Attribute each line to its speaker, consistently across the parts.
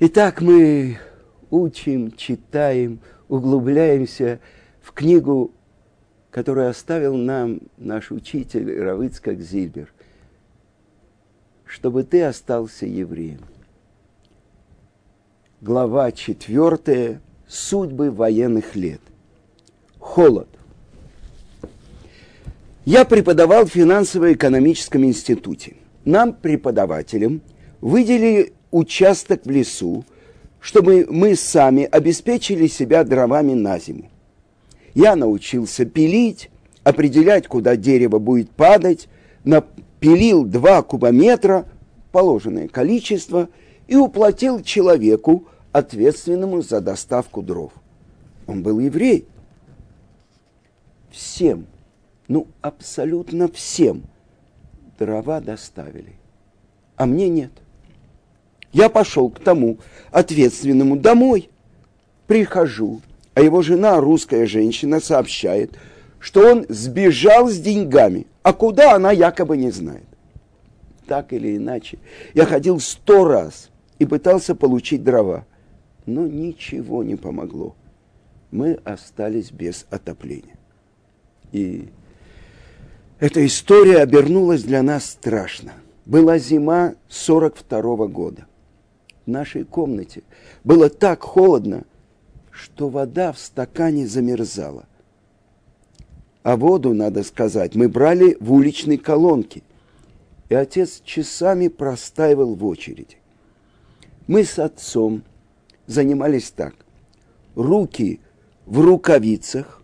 Speaker 1: Итак, мы учим, читаем, углубляемся в книгу, которую оставил нам наш учитель Равыцкак Зильбер, чтобы ты остался евреем. Глава четвертая. Судьбы военных лет. Холод. Я преподавал в финансово-экономическом институте. Нам, преподавателям, выделили участок в лесу, чтобы мы сами обеспечили себя дровами на зиму. Я научился пилить, определять, куда дерево будет падать, напилил два кубометра, положенное количество, и уплатил человеку, ответственному за доставку дров. Он был еврей. Всем, ну абсолютно всем дрова доставили, а мне нет. Я пошел к тому ответственному домой. Прихожу, а его жена, русская женщина, сообщает, что он сбежал с деньгами, а куда она якобы не знает. Так или иначе, я ходил сто раз и пытался получить дрова, но ничего не помогло. Мы остались без отопления. И эта история обернулась для нас страшно. Была зима 42 -го года в нашей комнате было так холодно, что вода в стакане замерзала. А воду, надо сказать, мы брали в уличной колонке. И отец часами простаивал в очереди. Мы с отцом занимались так. Руки в рукавицах,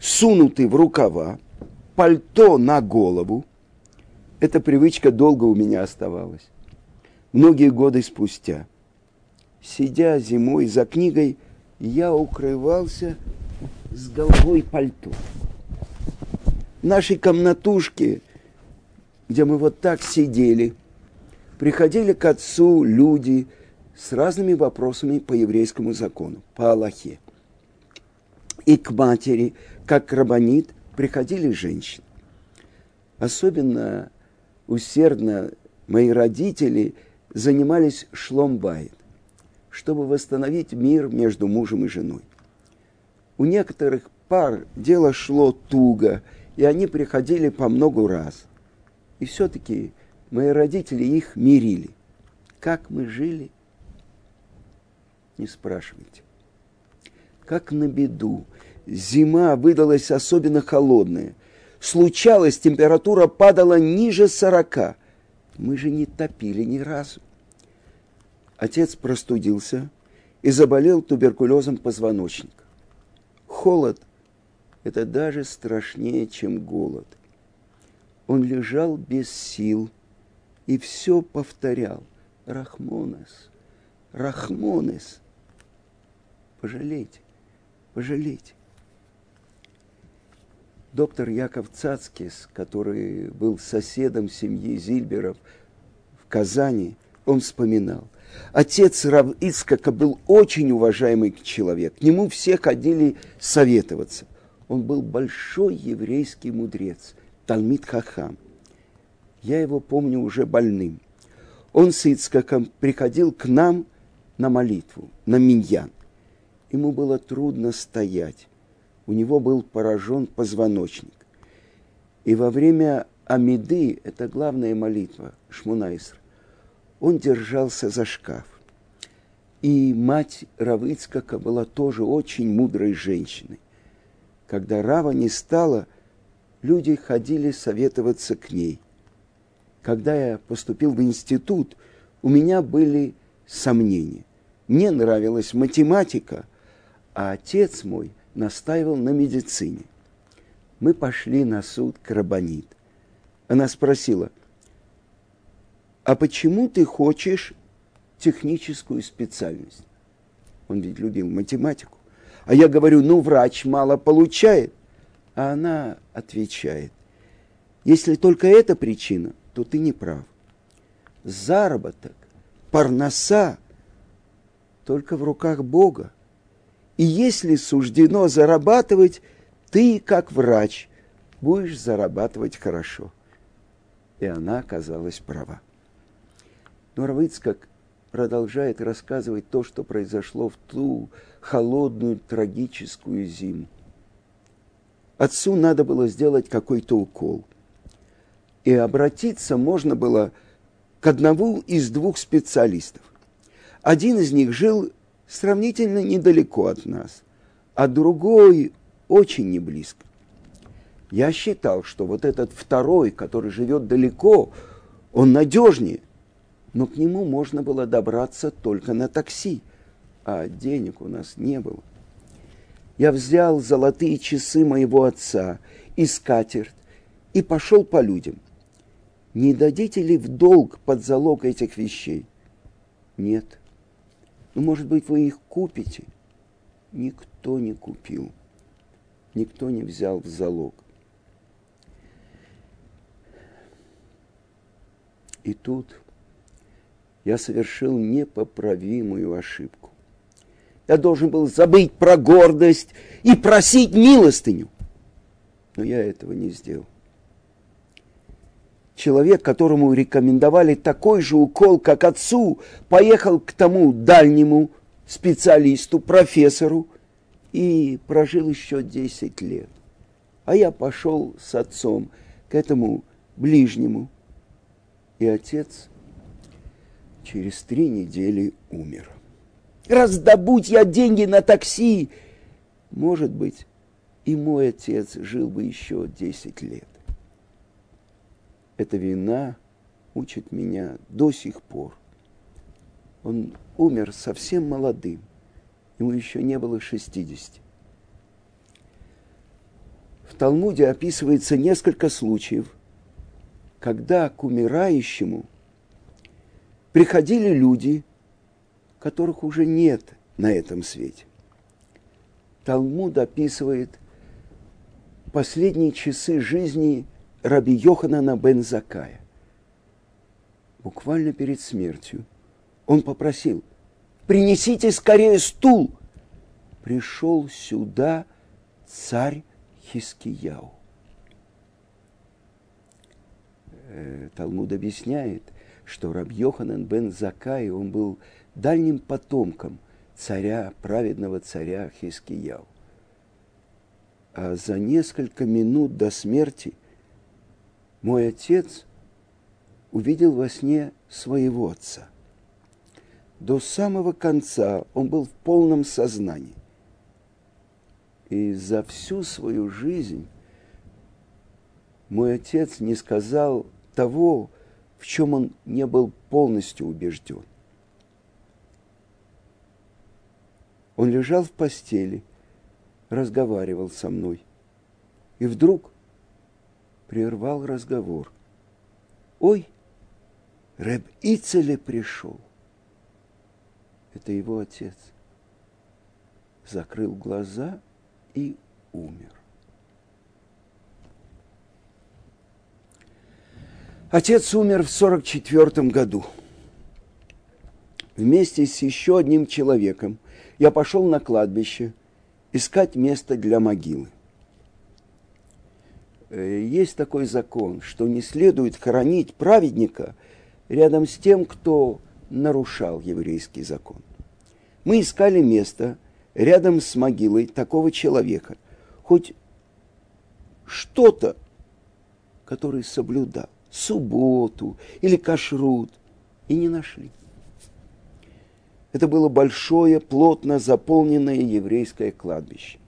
Speaker 1: сунуты в рукава, пальто на голову. Эта привычка долго у меня оставалась многие годы спустя. Сидя зимой за книгой, я укрывался с головой пальто. В нашей комнатушке, где мы вот так сидели, приходили к отцу люди с разными вопросами по еврейскому закону, по Аллахе. И к матери, как к рабанит, приходили женщины. Особенно усердно мои родители – занимались шломбайт, чтобы восстановить мир между мужем и женой. У некоторых пар дело шло туго, и они приходили по много раз. И все-таки мои родители их мирили. Как мы жили, не спрашивайте. Как на беду. Зима выдалась особенно холодная. Случалось, температура падала ниже сорока – мы же не топили ни разу. Отец простудился и заболел туберкулезом позвоночника. Холод – это даже страшнее, чем голод. Он лежал без сил и все повторял. Рахмонес, Рахмонес. Пожалейте, пожалейте. Доктор Яков Цацкис, который был соседом семьи Зильберов в Казани, он вспоминал. Отец Рав Ицкака был очень уважаемый человек. К нему все ходили советоваться. Он был большой еврейский мудрец, Талмит Хахам. Я его помню уже больным. Он с Ицкаком приходил к нам на молитву, на миньян. Ему было трудно стоять у него был поражен позвоночник. И во время Амиды, это главная молитва, Шмунайср, он держался за шкаф. И мать Равыцкака была тоже очень мудрой женщиной. Когда Рава не стала, люди ходили советоваться к ней. Когда я поступил в институт, у меня были сомнения. Мне нравилась математика, а отец мой настаивал на медицине. Мы пошли на суд к Рабанит. Она спросила, а почему ты хочешь техническую специальность? Он ведь любил математику. А я говорю, ну, врач мало получает. А она отвечает, если только эта причина, то ты не прав. Заработок, парноса только в руках Бога. И если суждено зарабатывать, ты, как врач, будешь зарабатывать хорошо. И она оказалась права. Но Равыцкак продолжает рассказывать то, что произошло в ту холодную трагическую зиму. Отцу надо было сделать какой-то укол. И обратиться можно было к одному из двух специалистов. Один из них жил сравнительно недалеко от нас, а другой очень не близко. Я считал, что вот этот второй, который живет далеко, он надежнее, но к нему можно было добраться только на такси, а денег у нас не было. Я взял золотые часы моего отца и скатерть и пошел по людям. Не дадите ли в долг под залог этих вещей? Нет. Ну, может быть, вы их купите? Никто не купил. Никто не взял в залог. И тут я совершил непоправимую ошибку. Я должен был забыть про гордость и просить милостыню. Но я этого не сделал. Человек, которому рекомендовали такой же укол, как отцу, поехал к тому дальнему специалисту, профессору, и прожил еще 10 лет. А я пошел с отцом к этому ближнему. И отец через три недели умер. Раздобудь я деньги на такси. Может быть, и мой отец жил бы еще 10 лет. Эта вина учит меня до сих пор. Он умер совсем молодым. Ему еще не было 60. В Талмуде описывается несколько случаев, когда к умирающему приходили люди, которых уже нет на этом свете. Талмуд описывает последние часы жизни раби Йоханана бен Закая. Буквально перед смертью он попросил, принесите скорее стул. Пришел сюда царь Хискияу. Э, Талмуд объясняет, что Раб Йоханан бен Закай, он был дальним потомком царя, праведного царя Хискияу. А за несколько минут до смерти мой отец увидел во сне своего отца. До самого конца он был в полном сознании. И за всю свою жизнь мой отец не сказал того, в чем он не был полностью убежден. Он лежал в постели, разговаривал со мной. И вдруг прервал разговор. Ой, Рэб Ицеле пришел. Это его отец. Закрыл глаза и умер. Отец умер в 44 году. Вместе с еще одним человеком я пошел на кладбище искать место для могилы. Э, есть такой закон, что не следует хоронить праведника рядом с тем, кто нарушал еврейский закон. Мы искали место рядом с могилой такого человека, хоть что-то, который соблюдал субботу или кашрут, и не нашли. Это было большое, плотно заполненное еврейское кладбище.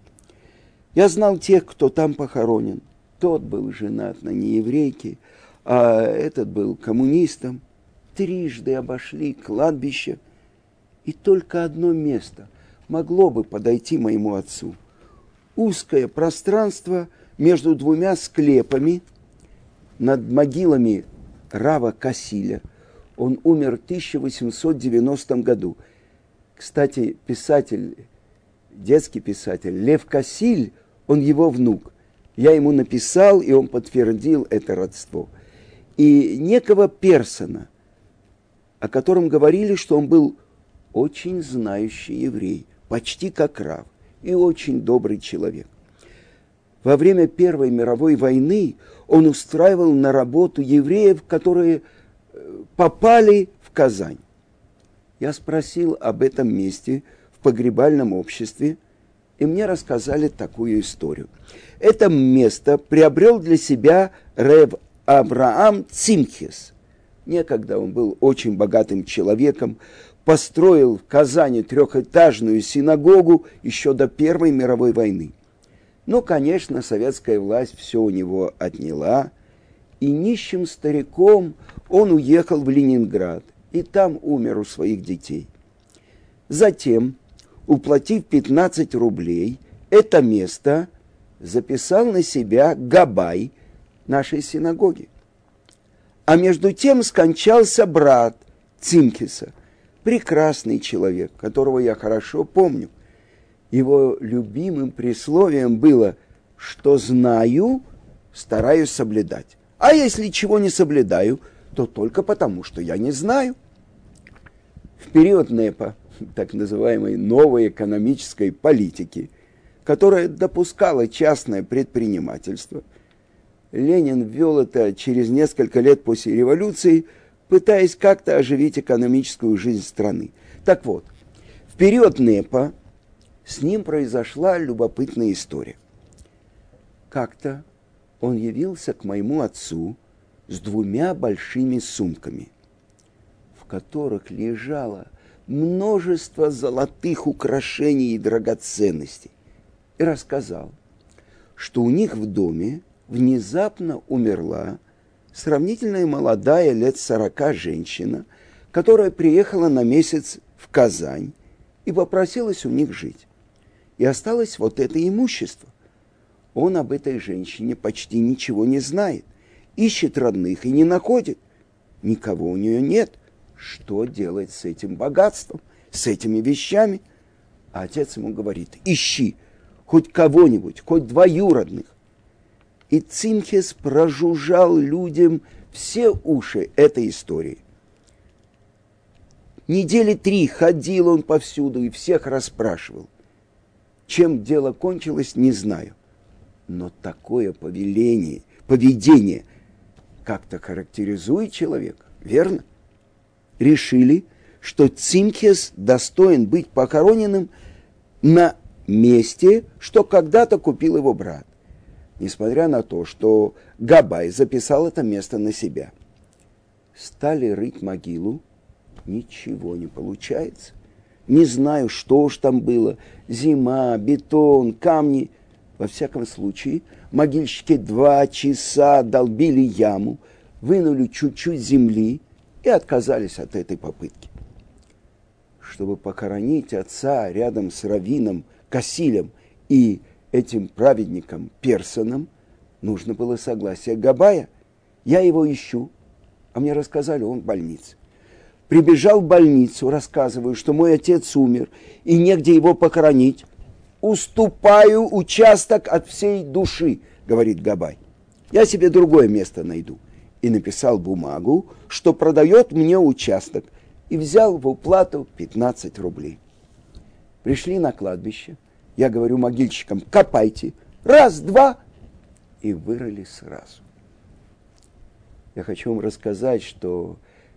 Speaker 1: Я знал тех, кто там похоронен. Тот был женат на нееврейке, а этот был коммунистом. Трижды обошли кладбище, и только одно место могло бы подойти моему отцу. Узкое пространство между двумя склепами – над могилами Рава Касиля. Он умер в 1890 году. Кстати, писатель, детский писатель Лев Касиль, он его внук. Я ему написал, и он подтвердил это родство. И некого Персона, о котором говорили, что он был очень знающий еврей, почти как Рав, и очень добрый человек. Во время Первой мировой войны он устраивал на работу евреев, которые э, попали в Казань. Я спросил об этом месте в погребальном обществе, и мне рассказали такую историю. Это место приобрел для себя Рев Авраам Цимхис. Некогда он был очень богатым человеком, построил в Казани трехэтажную синагогу еще до Первой мировой войны. Но, конечно, советская власть все у него отняла, и нищим стариком он уехал в Ленинград, и там умер у своих детей. Затем, уплатив 15 рублей, это место записал на себя Габай нашей синагоги. А между тем скончался брат Цимкиса, прекрасный человек, которого я хорошо помню. Его любимым присловием было «что знаю, стараюсь соблюдать». А если чего не соблюдаю, то только потому, что я не знаю. В период НЭПа, так называемой новой экономической политики, которая допускала частное предпринимательство, Ленин ввел это через несколько лет после революции, пытаясь как-то оживить экономическую жизнь страны. Так вот, в период НЭПа с ним произошла любопытная история. Как-то он явился к моему отцу с двумя большими сумками, в которых лежало множество золотых украшений и драгоценностей, и рассказал, что у них в доме внезапно умерла сравнительно молодая, лет сорока женщина, которая приехала на месяц в Казань и попросилась у них жить. И осталось вот это имущество он об этой женщине почти ничего не знает, ищет родных и не находит. Никого у нее нет. Что делать с этим богатством, с этими вещами? А отец ему говорит, ищи хоть кого-нибудь, хоть двоюродных. И Цимхес прожужжал людям все уши этой истории. Недели три ходил он повсюду и всех расспрашивал. Чем дело кончилось, не знаю. Но такое повеление, поведение как-то характеризует человека, верно? Решили, что Цимкес достоин быть похороненным на месте, что когда-то купил его брат. Несмотря на то, что Габай записал это место на себя. Стали рыть могилу, ничего не получается. Не знаю, что уж там было. Зима, бетон, камни. Во всяком случае, могильщики два часа долбили яму, вынули чуть-чуть земли и отказались от этой попытки. Чтобы похоронить отца рядом с раввином Касилем и этим праведником Персоном, нужно было согласие Габая. Я его ищу, а мне рассказали, он в больнице. Прибежал в больницу, рассказываю, что мой отец умер, и негде его похоронить уступаю участок от всей души, говорит Габай. Я себе другое место найду. И написал бумагу, что продает мне участок, и взял в уплату 15 рублей. Пришли на кладбище. Я говорю могильщикам, копайте. Раз, два. И вырыли сразу. Я хочу вам рассказать, что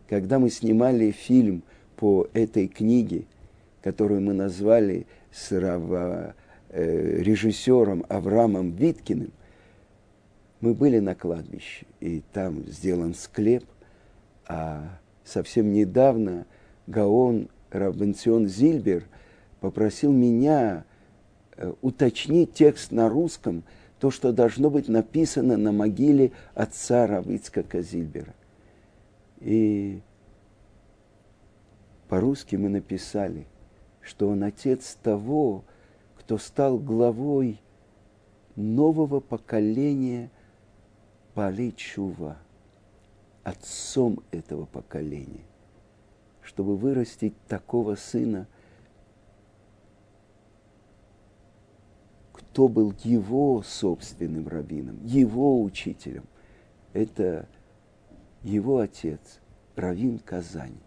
Speaker 1: когда мы снимали фильм по этой книге, которую мы назвали с э, режиссером Авраамом Виткиным, мы были на кладбище, и там сделан склеп, а совсем недавно Гаон Равбенцион Зильбер попросил меня э, уточнить текст на русском, то, что должно быть написано на могиле отца Равицкака Зильбера. И по-русски мы написали – что он отец того, кто стал главой нового поколения Пали отцом этого поколения. Чтобы вырастить такого сына, кто был его собственным раввином, его учителем. Это его отец, раввин Казань.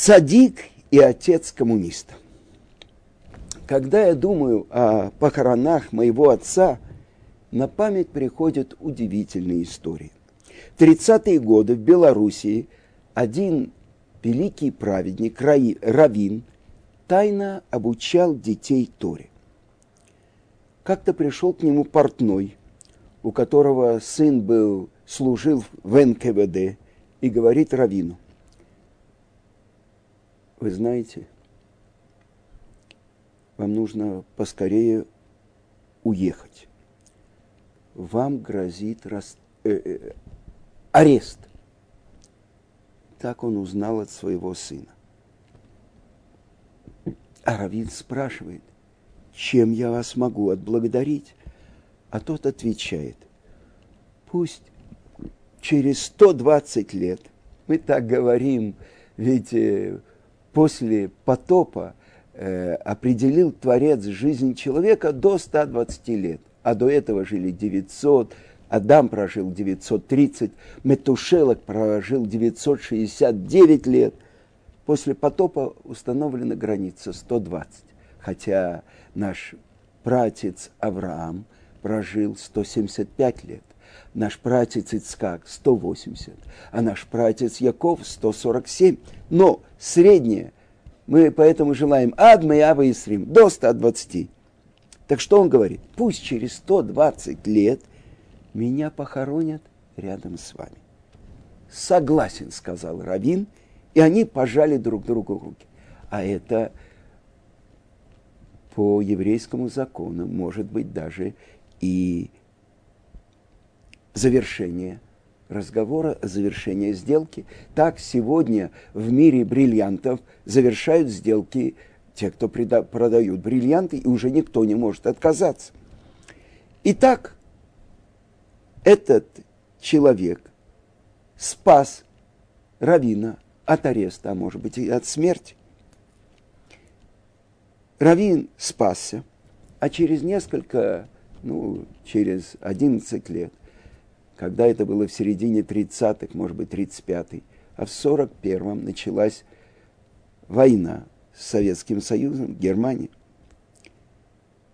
Speaker 1: цадик и отец коммуниста. Когда я думаю о похоронах моего отца, на память приходят удивительные истории. В 30-е годы в Белоруссии один великий праведник, Равин, тайно обучал детей Торе. Как-то пришел к нему портной, у которого сын был, служил в НКВД, и говорит Равину, вы знаете, вам нужно поскорее уехать. Вам грозит рас... э, э, арест. Так он узнал от своего сына. А Равин спрашивает, чем я вас могу отблагодарить? А тот отвечает, пусть через 120 лет, мы так говорим, ведь э, после потопа э, определил Творец жизнь человека до 120 лет, а до этого жили 900, Адам прожил 930, Метушелок прожил 969 лет. После потопа установлена граница 120, хотя наш пратец Авраам прожил 175 лет, наш пратец Ицкак 180, а наш пратец Яков 147. Но среднее, мы поэтому желаем Адма и Аба Исрим до 120. Так что он говорит? Пусть через 120 лет меня похоронят рядом с вами. Согласен, сказал Равин, и они пожали друг другу руки. А это по еврейскому закону может быть даже и завершение разговора, завершение сделки. Так сегодня в мире бриллиантов завершают сделки те, кто продают бриллианты, и уже никто не может отказаться. Итак, этот человек спас Равина от ареста, а может быть и от смерти. Равин спасся, а через несколько, ну, через 11 лет, когда это было в середине 30-х, может быть, 35-й, а в 41-м началась война с Советским Союзом, Германией.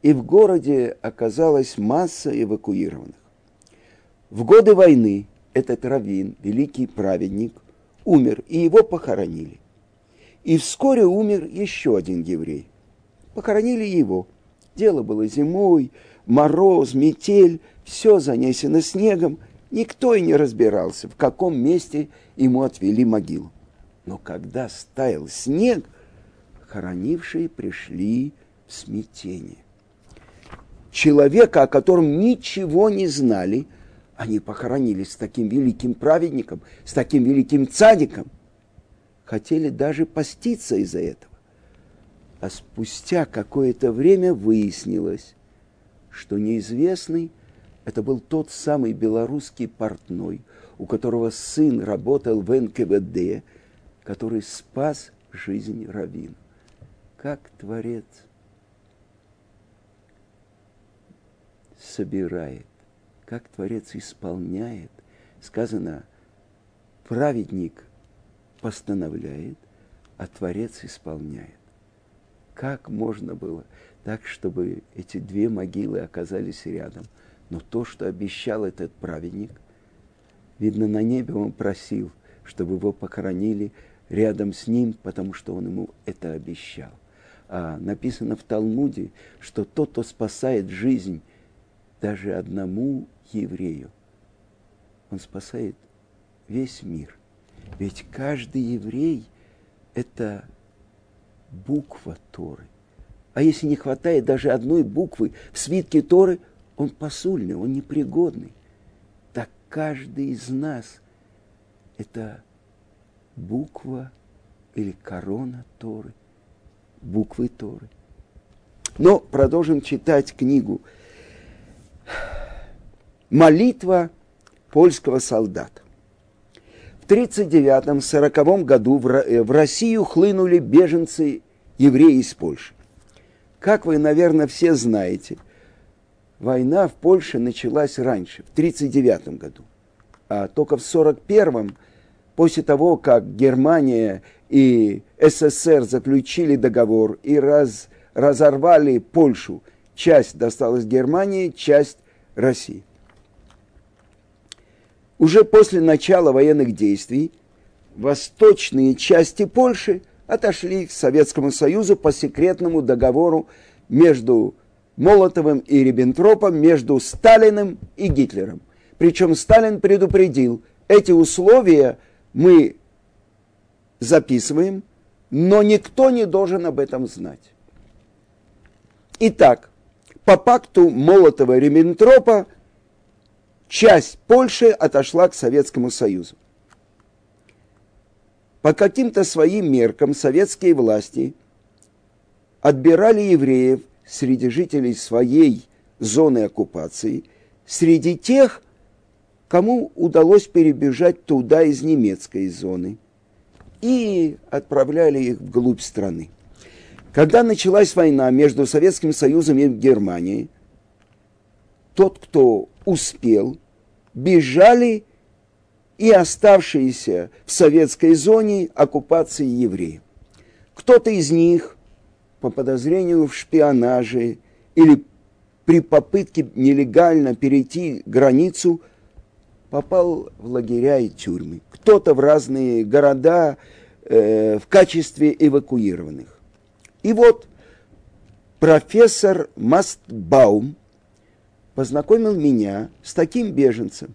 Speaker 1: И в городе оказалась масса эвакуированных. В годы войны этот раввин, великий праведник, умер, и его похоронили. И вскоре умер еще один еврей. Похоронили его. Дело было зимой, мороз, метель, все занесено снегом. Никто и не разбирался, в каком месте ему отвели могилу. Но когда стаял снег, хоронившие пришли в смятение. Человека, о котором ничего не знали, они похоронились с таким великим праведником, с таким великим цадиком. Хотели даже поститься из-за этого. А спустя какое-то время выяснилось, что неизвестный это был тот самый белорусский портной, у которого сын работал в НКВД, который спас жизнь Равину. Как Творец собирает как Творец исполняет. Сказано, праведник постановляет, а Творец исполняет. Как можно было так, чтобы эти две могилы оказались рядом? Но то, что обещал этот праведник, видно, на небе он просил, чтобы его похоронили рядом с ним, потому что он ему это обещал. А написано в Талмуде, что тот, кто спасает жизнь даже одному еврею. Он спасает весь мир. Ведь каждый еврей – это буква Торы. А если не хватает даже одной буквы в свитке Торы, он посульный, он непригодный. Так каждый из нас – это буква или корона Торы, буквы Торы. Но продолжим читать книгу молитва польского солдата. В 1939-1940 году э, в Россию хлынули беженцы евреи из Польши. Как вы, наверное, все знаете, война в Польше началась раньше, в 1939 году. А только в 1941 после того, как Германия и СССР заключили договор и раз, разорвали Польшу, часть досталась Германии, часть России. Уже после начала военных действий восточные части Польши отошли к Советскому Союзу по секретному договору между Молотовым и Риббентропом, между Сталиным и Гитлером. Причем Сталин предупредил, эти условия мы записываем, но никто не должен об этом знать. Итак, по пакту Молотова-Риббентропа часть Польши отошла к Советскому Союзу. По каким-то своим меркам советские власти отбирали евреев среди жителей своей зоны оккупации, среди тех, кому удалось перебежать туда из немецкой зоны, и отправляли их вглубь страны. Когда началась война между Советским Союзом и Германией, тот, кто успел, бежали и оставшиеся в советской зоне оккупации евреи. Кто-то из них по подозрению в шпионаже или при попытке нелегально перейти границу попал в лагеря и тюрьмы. Кто-то в разные города э, в качестве эвакуированных. И вот профессор Мастбаум познакомил меня с таким беженцем,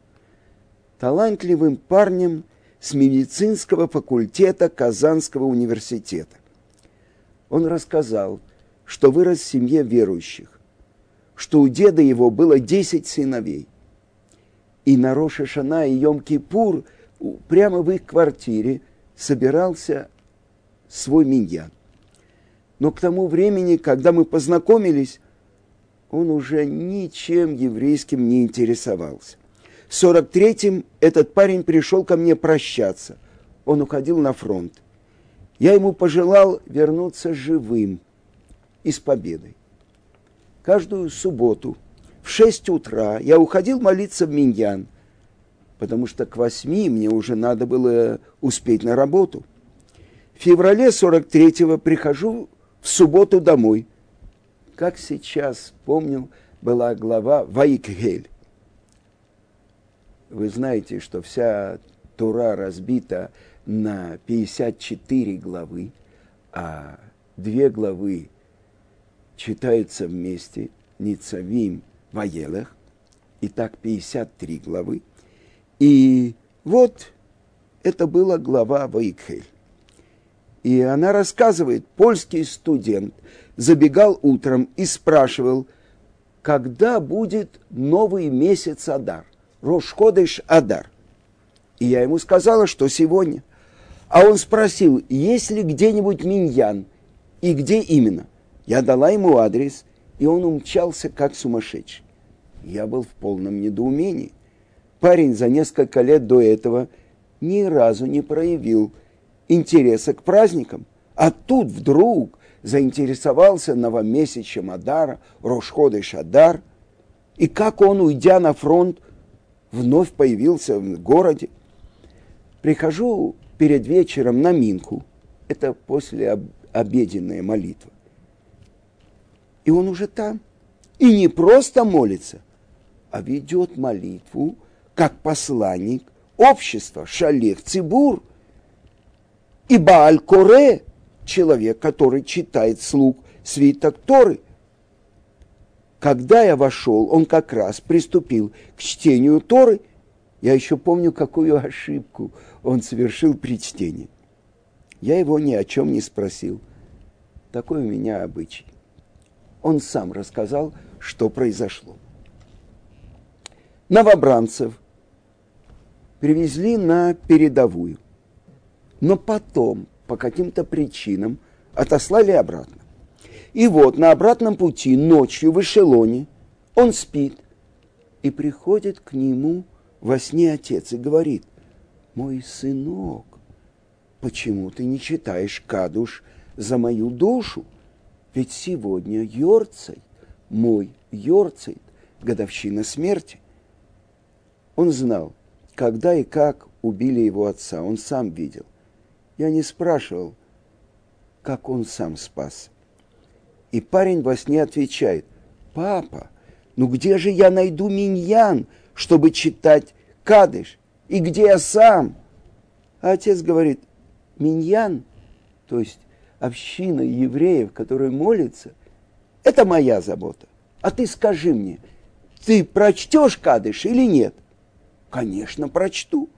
Speaker 1: талантливым парнем с медицинского факультета Казанского университета. Он рассказал, что вырос в семье верующих, что у деда его было 10 сыновей. И на Роша Шана и Йом-Кипур прямо в их квартире собирался свой миньян. Но к тому времени, когда мы познакомились, он уже ничем еврейским не интересовался. В 43-м этот парень пришел ко мне прощаться. Он уходил на фронт. Я ему пожелал вернуться живым и с победой. Каждую субботу в 6 утра я уходил молиться в Миньян, потому что к 8 мне уже надо было успеть на работу. В феврале 43-го прихожу в субботу домой – как сейчас помню, была глава Ваикгель. Вы знаете, что вся Тура разбита на 54 главы, а две главы читаются вместе, Ницавим, Ваелах, и так 53 главы. И вот это была глава Ваикхель. И она рассказывает, польский студент забегал утром и спрашивал, когда будет новый месяц Адар, Рошходыш Адар. И я ему сказала, что сегодня. А он спросил, есть ли где-нибудь миньян и где именно. Я дала ему адрес, и он умчался как сумасшедший. Я был в полном недоумении. Парень за несколько лет до этого ни разу не проявил интереса к праздникам. А тут вдруг заинтересовался новомесячем Адара, Рошходы Шадар, и как он, уйдя на фронт, вновь появился в городе. Прихожу перед вечером на Минку, это после об, обеденная молитва. И он уже там. И не просто молится, а ведет молитву как посланник общества, шалех, цибур. И Бааль-Коре, человек, который читает слуг свиток Торы. Когда я вошел, он как раз приступил к чтению Торы. Я еще помню, какую ошибку он совершил при чтении. Я его ни о чем не спросил. Такой у меня обычай. Он сам рассказал, что произошло. Новобранцев привезли на передовую. Но потом, по каким-то причинам, отослали обратно. И вот на обратном пути ночью в эшелоне он спит, и приходит к нему во сне отец и говорит, «Мой сынок, почему ты не читаешь кадуш за мою душу? Ведь сегодня Йорцайт, мой Йорцайт, годовщина смерти». Он знал, когда и как убили его отца, он сам видел. Я не спрашивал, как он сам спас. И парень во сне отвечает, папа, ну где же я найду миньян, чтобы читать кадыш? И где я сам? А отец говорит, миньян, то есть община евреев, которые молятся, это моя забота. А ты скажи мне, ты прочтешь кадыш или нет? Конечно, прочту.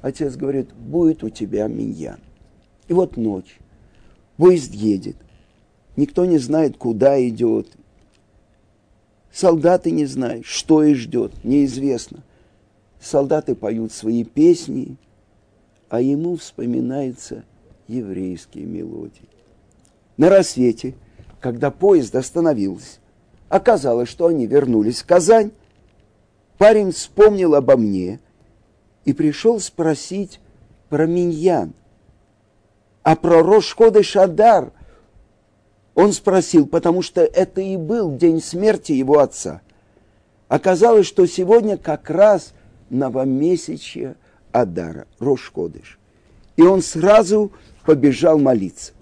Speaker 1: Отец говорит, будет у тебя миньян. И вот ночь. Поезд едет. Никто не знает, куда идет. Солдаты не знают, что их ждет, неизвестно. Солдаты поют свои песни, а ему вспоминаются еврейские мелодии. На рассвете, когда поезд остановился, оказалось, что они вернулись в Казань. Парень вспомнил обо мне и пришел спросить про Миньян. А про Рошходы Шадар он спросил, потому что это и был день смерти его отца. Оказалось, что сегодня как раз новомесячье Адара, Рошходыш. И он сразу побежал молиться.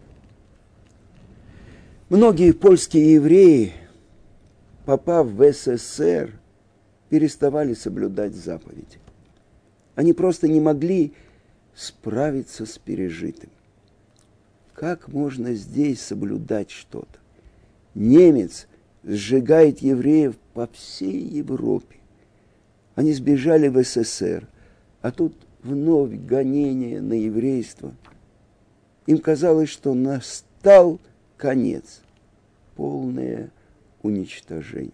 Speaker 1: Многие польские евреи, попав в СССР, переставали соблюдать заповеди. Они просто не могли справиться с пережитым. Как можно здесь соблюдать что-то? Немец сжигает евреев по всей Европе. Они сбежали в СССР, а тут вновь гонение на еврейство. Им казалось, что настал конец, полное уничтожение.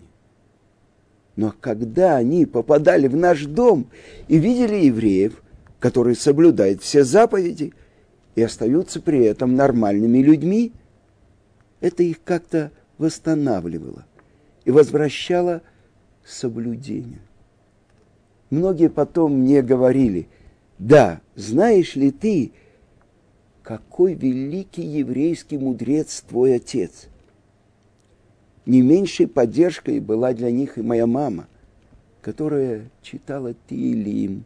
Speaker 1: Но когда они попадали в наш дом и видели евреев, которые соблюдают все заповеди – и остаются при этом нормальными людьми, это их как-то восстанавливало и возвращало соблюдение. Многие потом мне говорили, да, знаешь ли ты, какой великий еврейский мудрец твой отец. Не меньшей поддержкой была для них и моя мама, которая читала Тилим,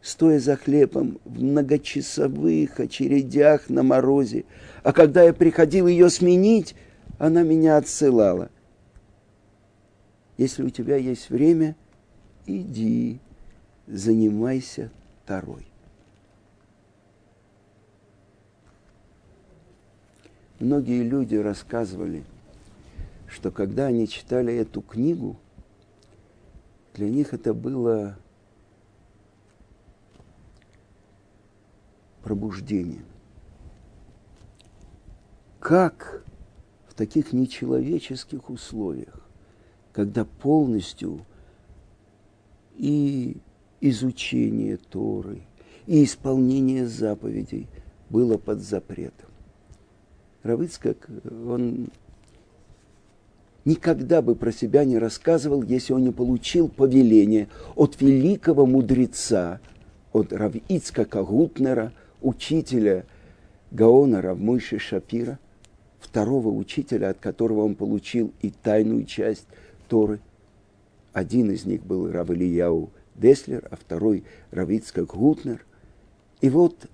Speaker 1: стоя за хлебом в многочасовых очередях на морозе. А когда я приходил ее сменить, она меня отсылала. Если у тебя есть время, иди, занимайся второй. Многие люди рассказывали, что когда они читали эту книгу, для них это было пробуждением. Как в таких нечеловеческих условиях, когда полностью и изучение Торы, и исполнение заповедей было под запретом. Равыцкак, он никогда бы про себя не рассказывал, если он не получил повеление от великого мудреца, от Равицкака Гутнера, учителя Гаона Равмойши Шапира, второго учителя, от которого он получил и тайную часть Торы. Один из них был Рав Ильяу Деслер, а второй Равицкак Гутнер. И вот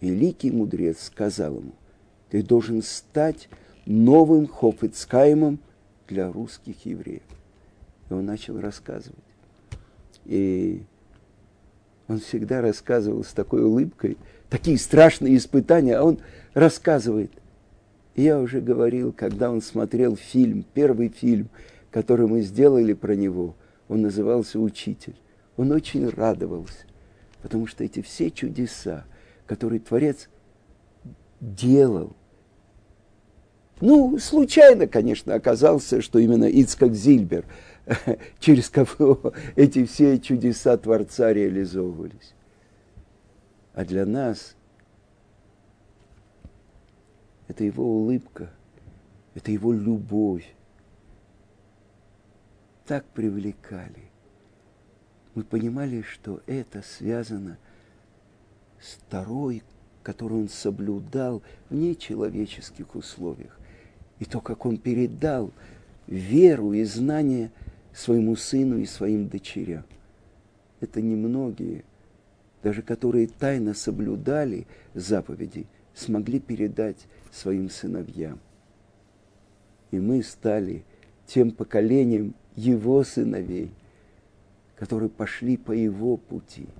Speaker 1: великий мудрец сказал ему, ты должен стать новым Хофицкаемом для русских евреев. И он начал рассказывать. И он всегда рассказывал с такой улыбкой, такие страшные испытания, а он рассказывает. И я уже говорил, когда он смотрел фильм, первый фильм, который мы сделали про него, он назывался «Учитель». Он очень радовался, потому что эти все чудеса, которые Творец делал, ну, случайно, конечно, оказался, что именно Ицкак Зильбер – через кого эти все чудеса Творца реализовывались. А для нас это его улыбка, это его любовь. Так привлекали. Мы понимали, что это связано с второй, которую он соблюдал в нечеловеческих условиях. И то, как он передал веру и знание – своему сыну и своим дочерям. Это немногие, даже которые тайно соблюдали заповеди, смогли передать своим сыновьям. И мы стали тем поколением его сыновей, которые пошли по его пути –